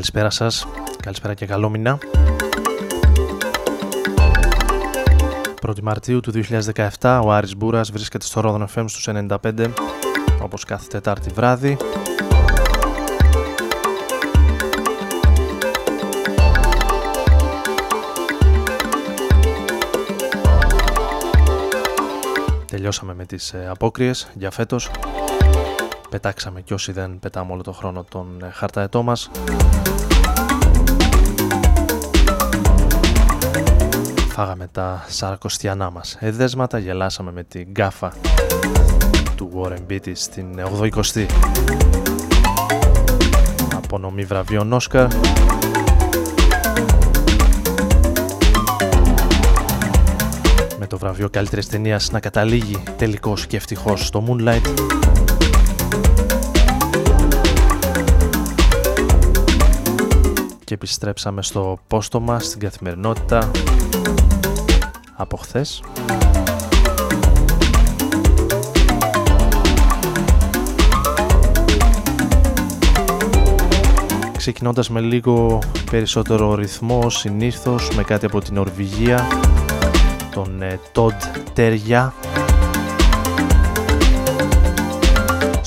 Καλησπέρα σας, καλησπέρα και καλό μήνα. 1η Μαρτίου του 2017 ο Άρης Μπούρας βρίσκεται στο Ρόδον FM στους 95 όπως κάθε Τετάρτη βράδυ. Τελειώσαμε με τις ε, απόκριες για φέτος. Πετάξαμε κι όσοι δεν πετάμε όλο το χρόνο τον ε, χαρταετό μας. φάγαμε τα σαρακοστιανά μας εδέσματα, γελάσαμε με την γκάφα του Warren Beatty στην 80η απονομή βραβείων Όσκαρ. Με το βραβείο καλύτερης ταινίας να καταλήγει τελικώς και ευτυχώς στο Moonlight και επιστρέψαμε στο πόστο μας, στην καθημερινότητα από χθες. Ξεκινώντας με λίγο περισσότερο ρυθμό συνήθως με κάτι από την Ορβηγία τον ε, Todd Terja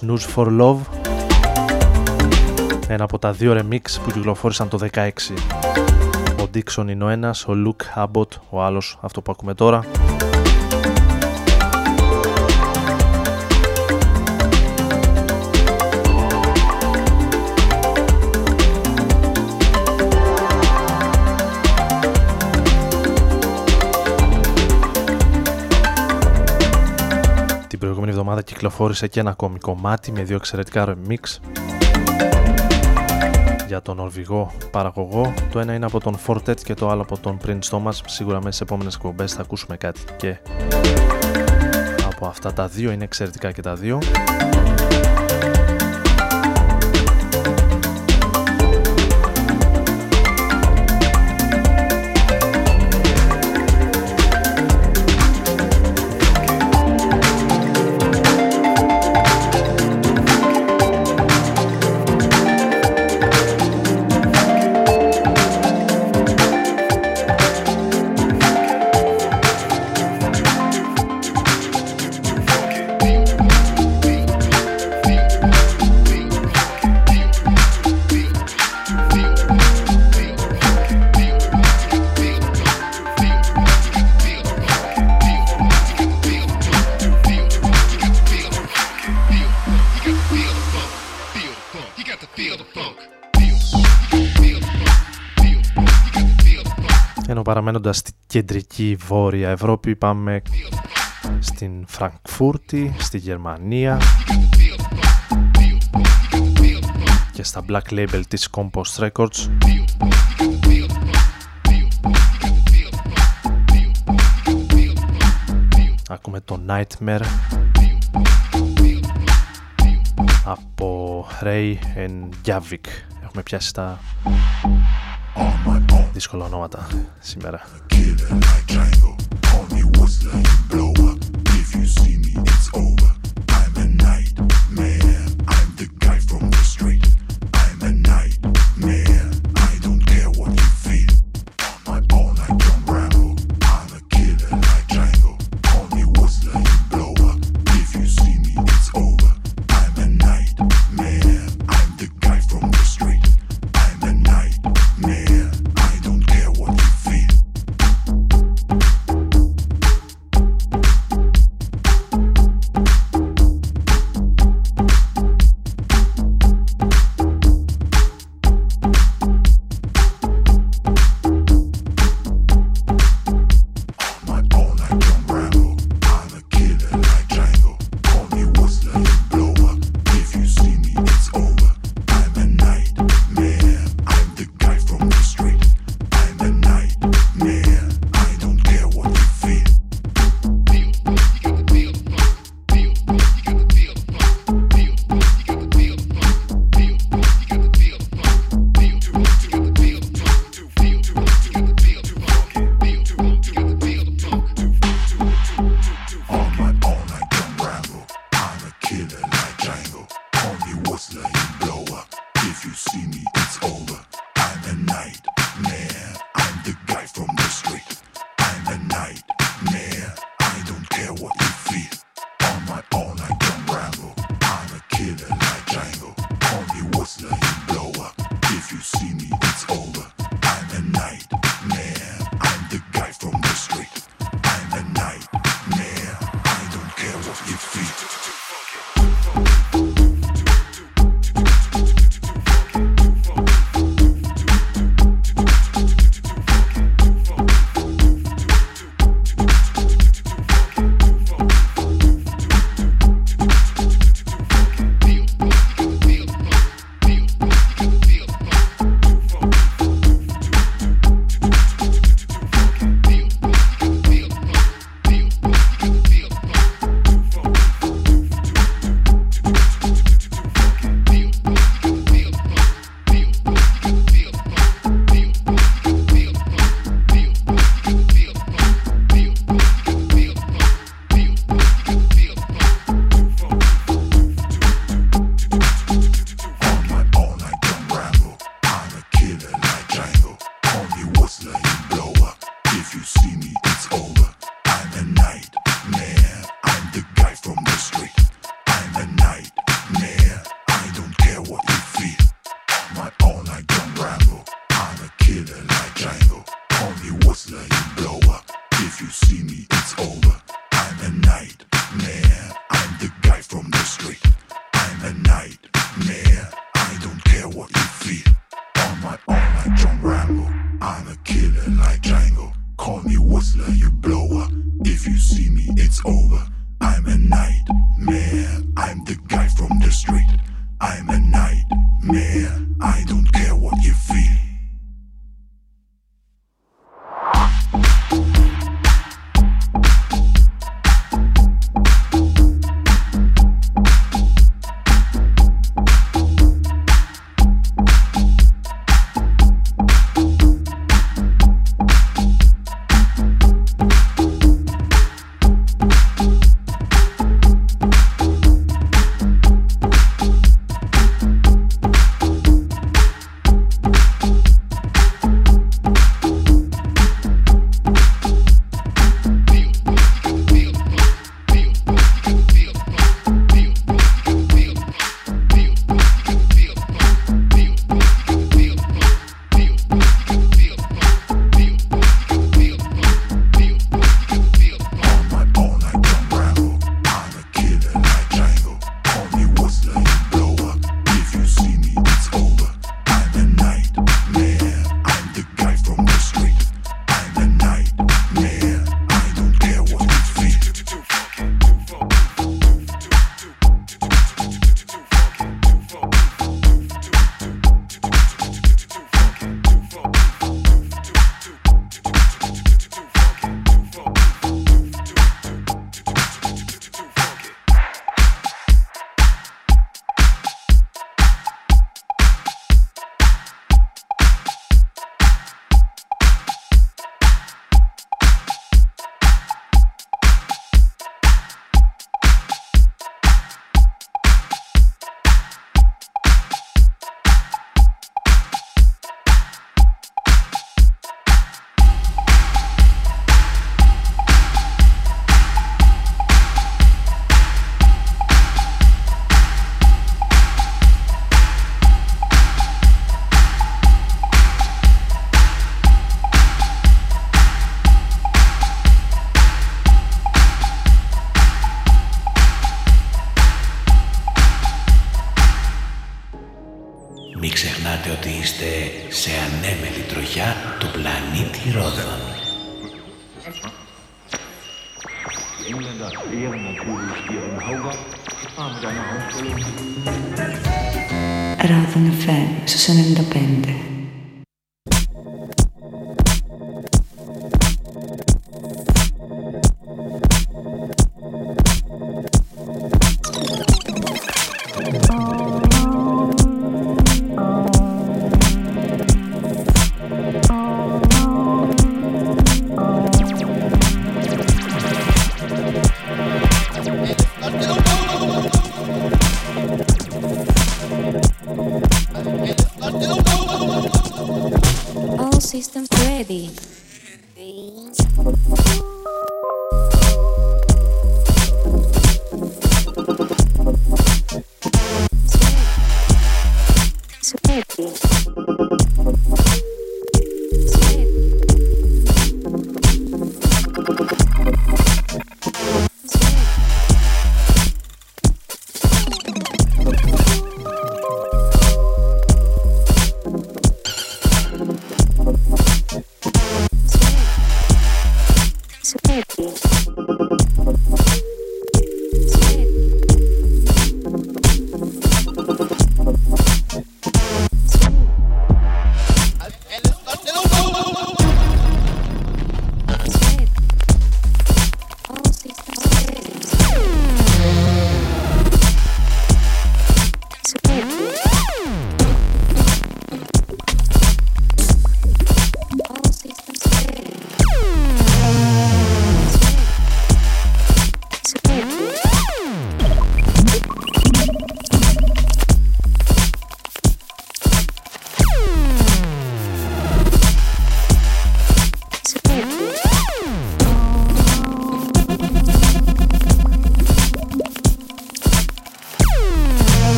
Snooze for Love ένα από τα δύο remix που κυκλοφόρησαν το 16 ο Dixon είναι ο ένας, ο Luke Abbott ο άλλος, αυτό που ακούμε τώρα. Την προηγούμενη εβδομάδα κυκλοφόρησε και ένα ακόμη κομμάτι με δύο εξαιρετικά remix για τον Νορβηγό παραγωγό. Το ένα είναι από τον Fortet και το άλλο από τον Prince Thomas. Σίγουρα μέσα στις επόμενες εκπομπές θα ακούσουμε κάτι και από αυτά τα δύο. Είναι εξαιρετικά και τα δύο. Κεντρική βόρεια Ευρώπη πάμε στην Φραγκφούρτη, στη Γερμανία και στα Black Label της Compost Records Ακούμε το Nightmare από Ray and Javik. Έχουμε πιάσει τα Δύσκολα ονόματα σήμερα. Only whistling blow up. If you see me, it's over.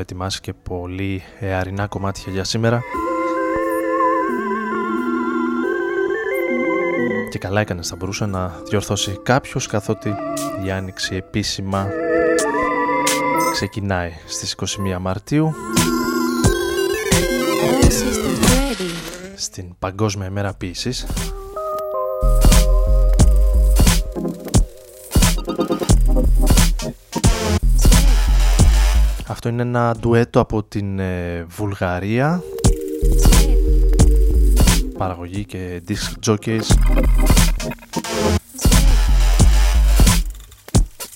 Έχω ετοιμάσει και πολύ αερινά κομμάτια για σήμερα. Και καλά έκανες θα μπορούσε να διορθώσει κάποιος καθότι η Άνοιξη επίσημα ξεκινάει στις 21 Μαρτίου. Στην Παγκόσμια ημέρα ποίησης Αυτό είναι ένα ντουέτο από την ε, Βουλγαρία. Παραγωγή και disc jockeys.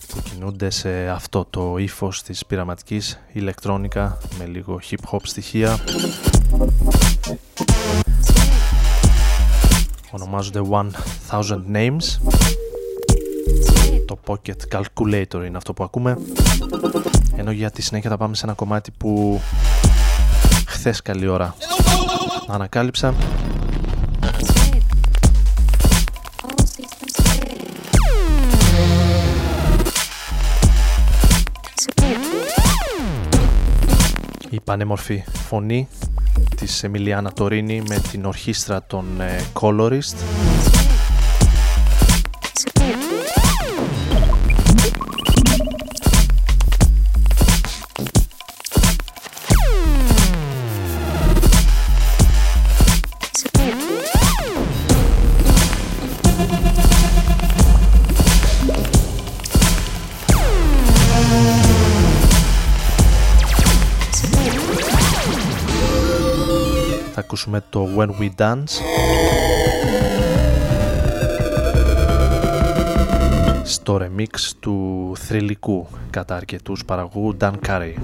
Που κινούνται σε αυτό το ύφος της πειραματικής ηλεκτρόνικα με λίγο hip hop στοιχεία. Ονομάζονται 1000 Names. Το Pocket Calculator είναι αυτό που ακούμε ενώ για τη συνέχεια θα πάμε σε ένα κομμάτι που χθες καλή ώρα ανακάλυψα. Η πανέμορφη φωνή της Εμιλιάνα Τωρίνη με την ορχήστρα των ε, Colorist ακούσουμε το When We Dance στο remix του θρηλυκού κατά αρκετούς παραγωγού Dan Carey.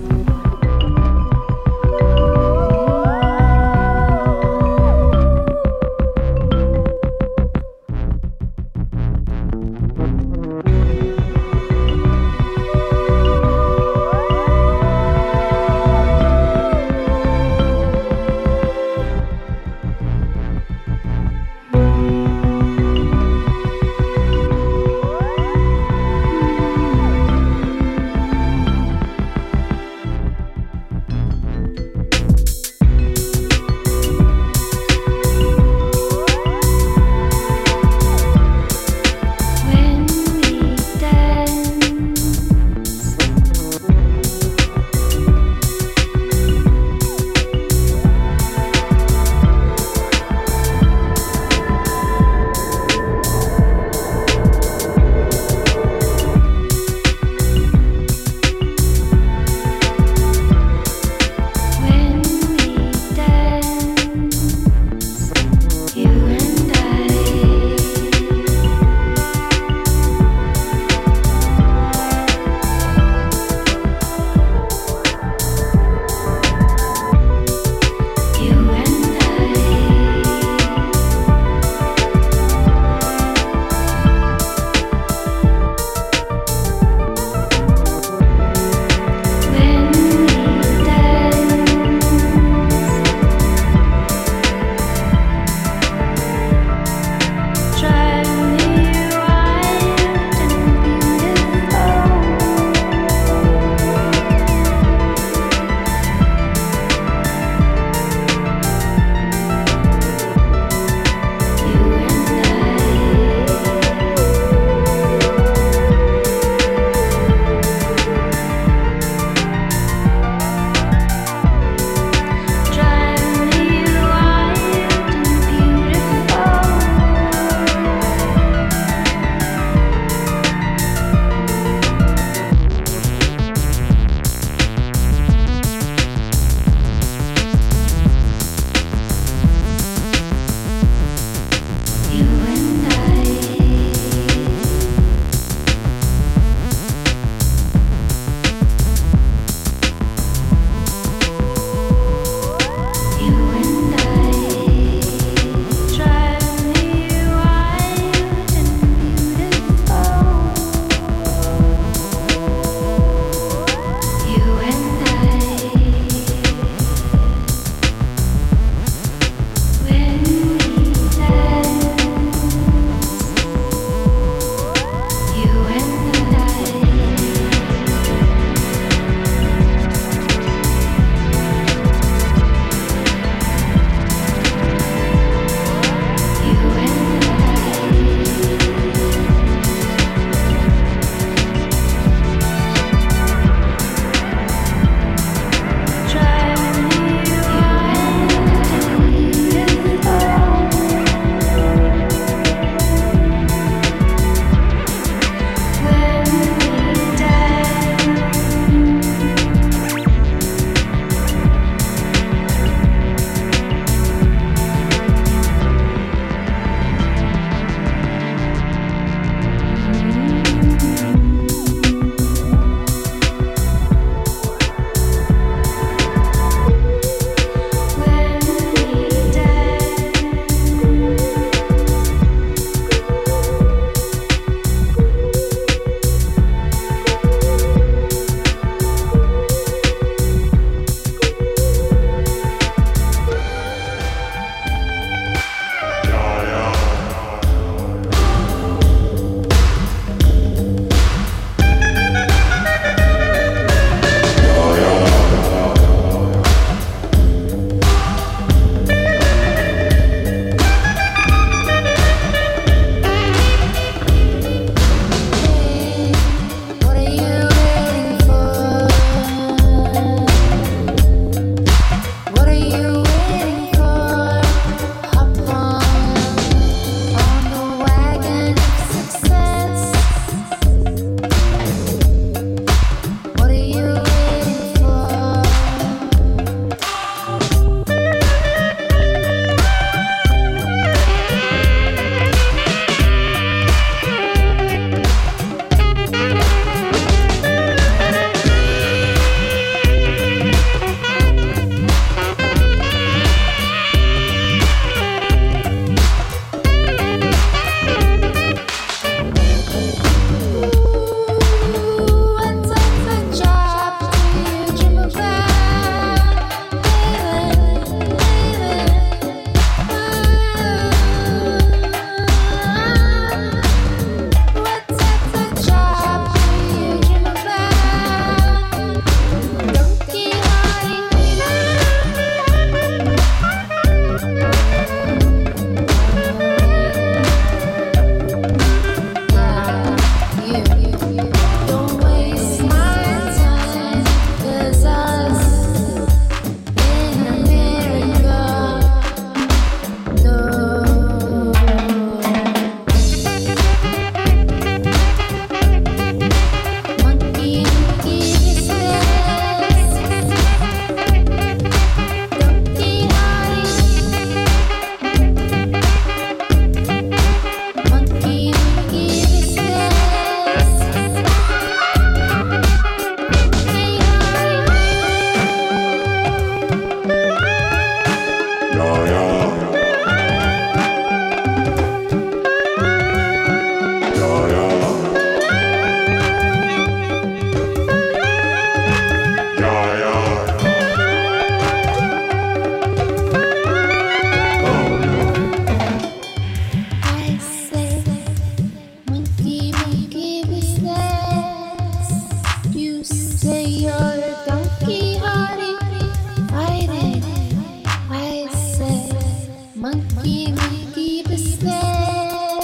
Keep a snare.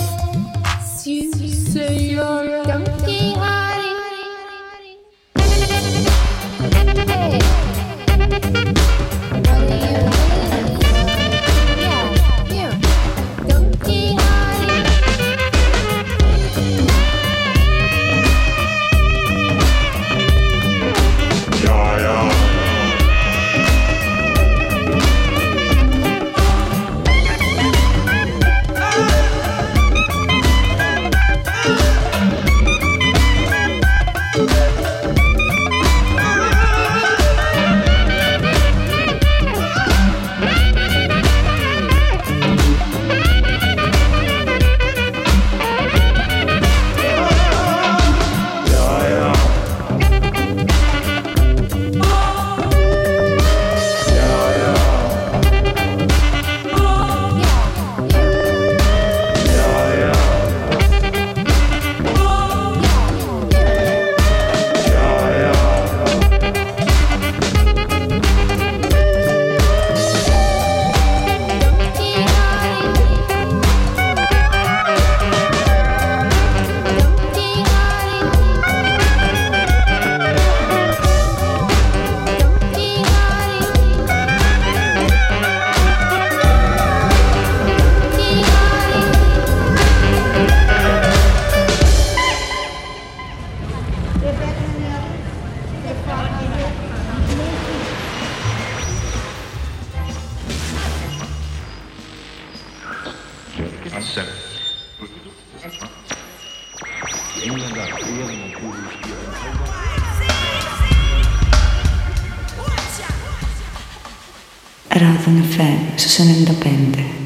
You say you're. FM στους 95.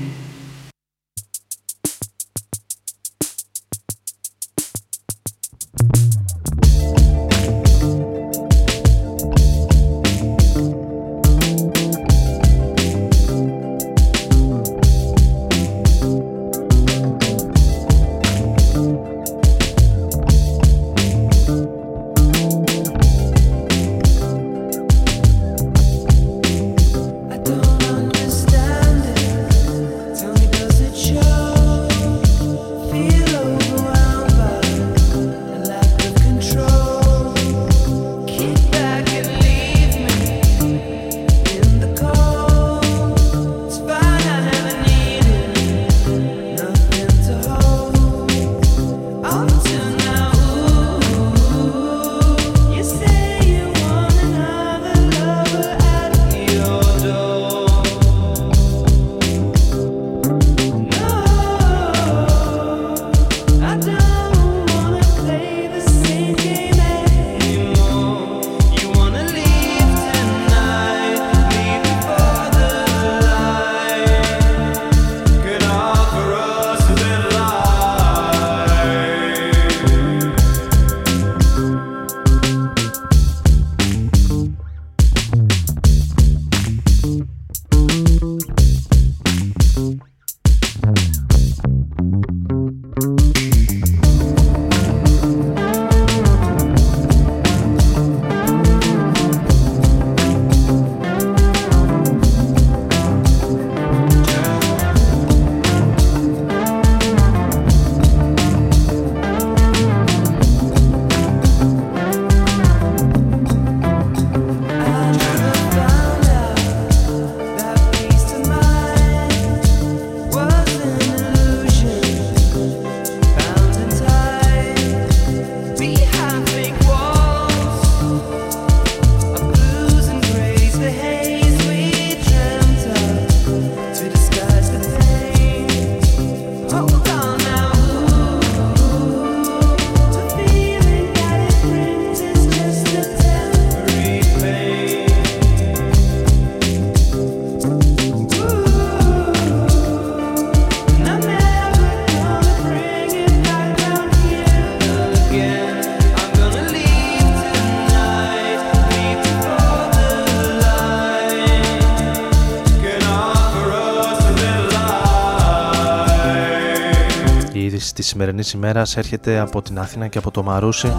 Σημερινής ημέρας έρχεται από την Αθήνα και από το Μαρούσι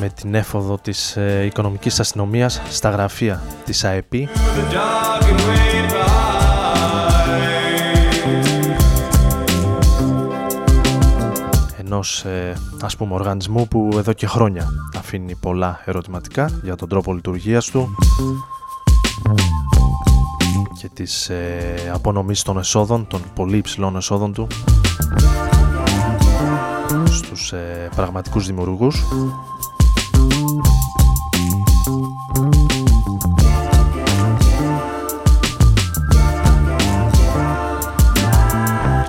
με την έφοδο της ε, οικονομικής αστυνομίας στα γραφεία της ΑΕΠ. Ενός ε, ας πούμε οργανισμού που εδώ και χρόνια αφήνει πολλά ερωτηματικά για τον τρόπο λειτουργίας του και της ε, απονομής των εσόδων, των πολύ υψηλών εσόδων του στους ε, πραγματικούς δημιουργούς.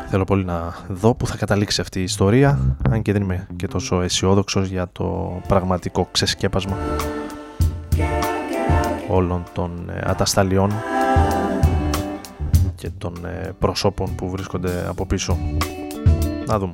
Θέλω πολύ να δω που θα καταλήξει αυτή η ιστορία αν και δεν είμαι και τόσο αισιόδοξος για το πραγματικό ξεσκέπασμα όλων των ε, ατασταλιών και των ε, προσώπων που βρίσκονται από πίσω. Να δούμε.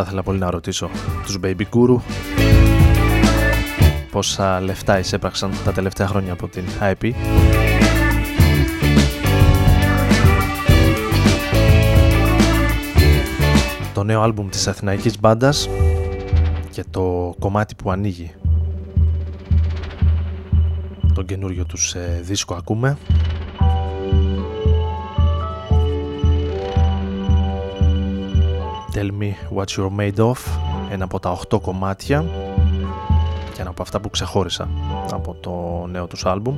Θα ήθελα πολύ να ρωτήσω τους Baby Guru πόσα λεφτά εισέπραξαν τα τελευταία χρόνια από την IP. Το νέο άλμπουμ της Αθηναϊκής Μπάντας και το κομμάτι που ανοίγει τον καινούριο τους ε, δίσκο ακούμε Tell Me What You're Made Of. Ένα από τα 8 κομμάτια. Και ένα από αυτά που ξεχώρισα από το νέο τους άλμπουμ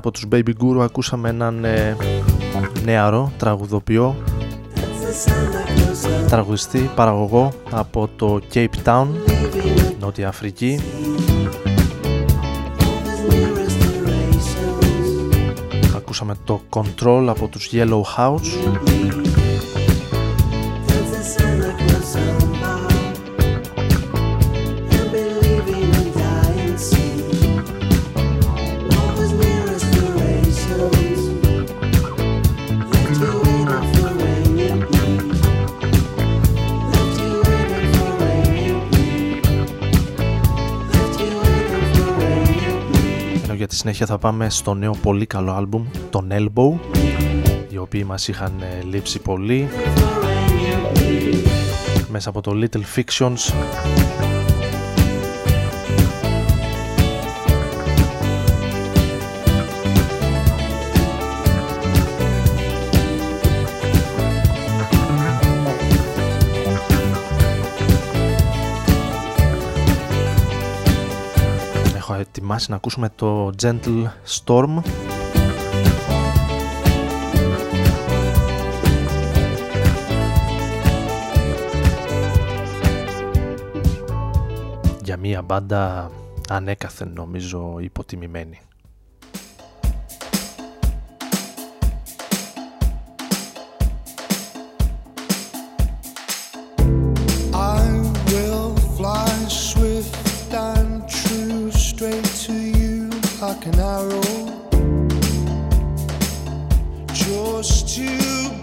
από τους Baby Guru ακούσαμε έναν ε, νεαρό τραγουδοποιό τραγουδιστή, παραγωγό από το Cape Town, Νότια Αφρική. Ακούσαμε το Control από τους Yellow House συνέχεια θα πάμε στο νέο πολύ καλό άλμπουμ, τον Elbow, οι οποίοι μας είχαν ε, λείψει πολύ. Μέσα από το Little Fictions ετοιμάσει να ακούσουμε το Gentle Storm για μια μπάντα ανέκαθεν νομίζω υποτιμημένη. Just to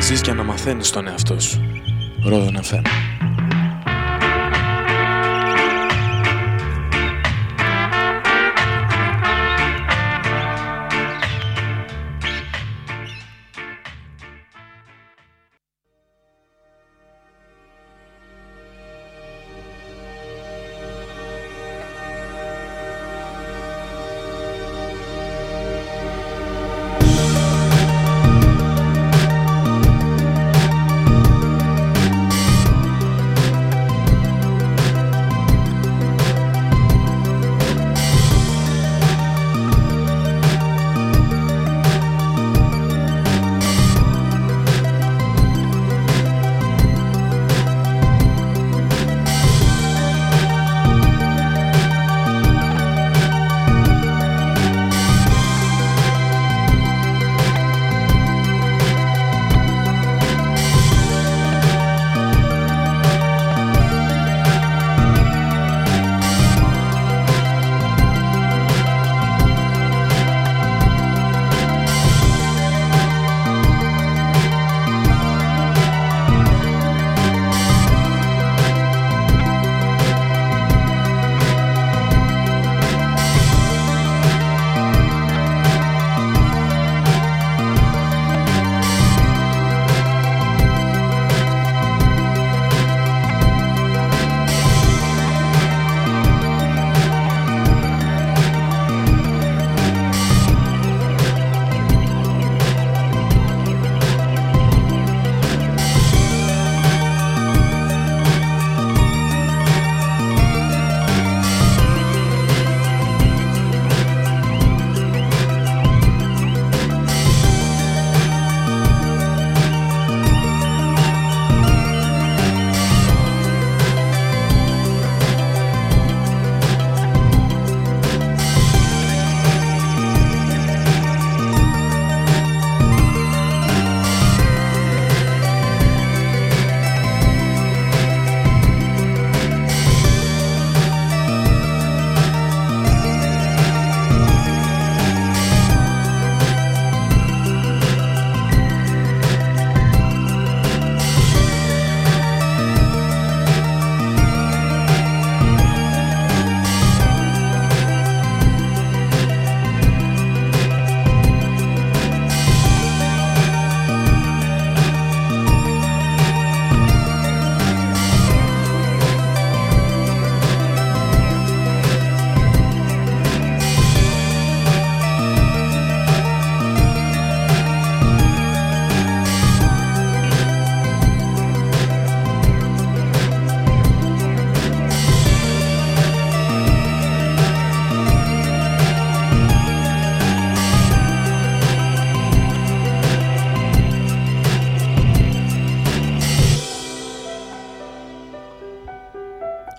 ζεις και να μαθαίνεις τον εαυτό σου. Ρόδο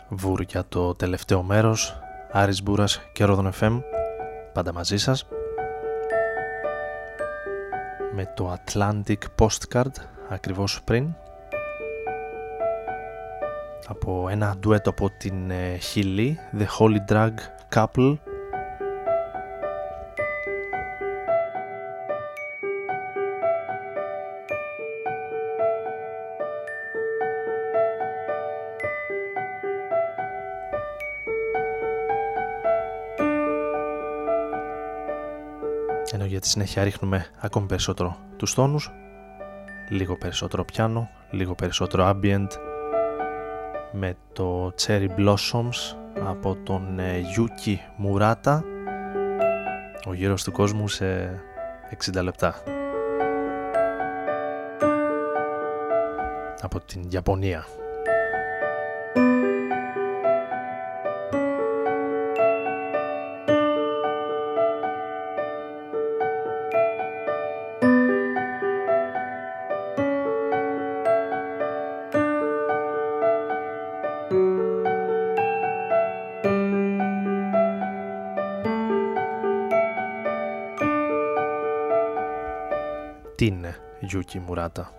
FM. τελευταίο μέρος Άρης Μπούρας και Ρόδον FM πάντα μαζί σας με το Atlantic Postcard ακριβώς πριν από ένα ντουέτο από την Χιλή The Holy Drug Couple τη συνέχεια ρίχνουμε ακόμη περισσότερο τους τόνους λίγο περισσότερο πιάνο, λίγο περισσότερο ambient με το Cherry Blossoms από τον ε, Yuki Murata Ο γύρος του κόσμου σε 60 λεπτά. Από την Ιαπωνία. Juti Murata.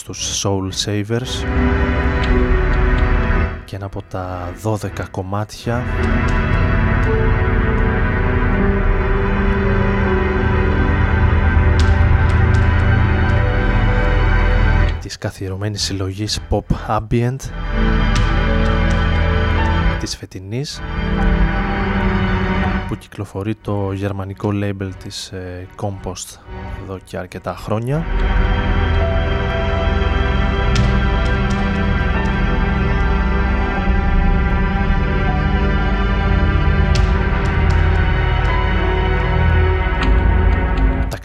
Στους Soul Savers. Και ένα από τα 12 κομμάτια. Της καθιερωμένης συλλογής Pop Ambient. Της φετινής. Που κυκλοφορεί το γερμανικό label της ε, Compost εδώ και αρκετά χρόνια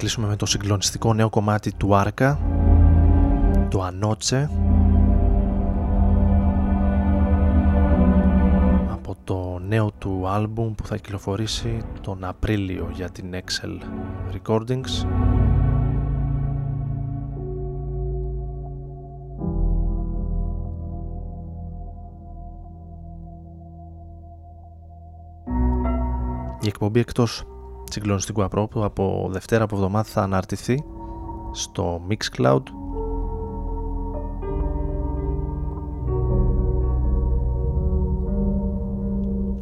κλείσουμε με το συγκλονιστικό νέο κομμάτι του Άρκα το Ανότσε. Από το νέο του άλμπουμ που θα κυκλοφορήσει τον Απρίλιο για την Excel Recordings. Η εκπομπή εκτός συγκλονιστικού απρόπου από Δευτέρα από εβδομάδα θα αναρτηθεί στο Mixcloud.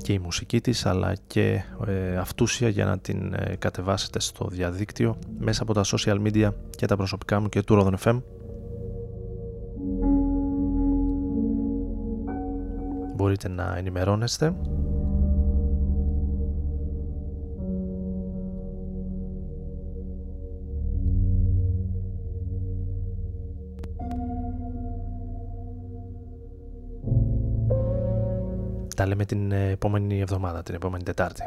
Και η μουσική της αλλά και ε, αυτούσια για να την ε, κατεβάσετε στο διαδίκτυο μέσα από τα social media και τα προσωπικά μου και του Rodon FM μπορείτε να ενημερώνεστε Τα λέμε την ε, επόμενη εβδομάδα, την επόμενη Τετάρτη.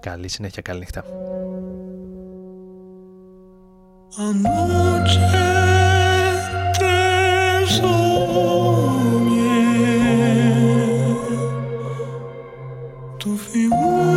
Καλή συνέχεια, καλή νύχτα. tu figura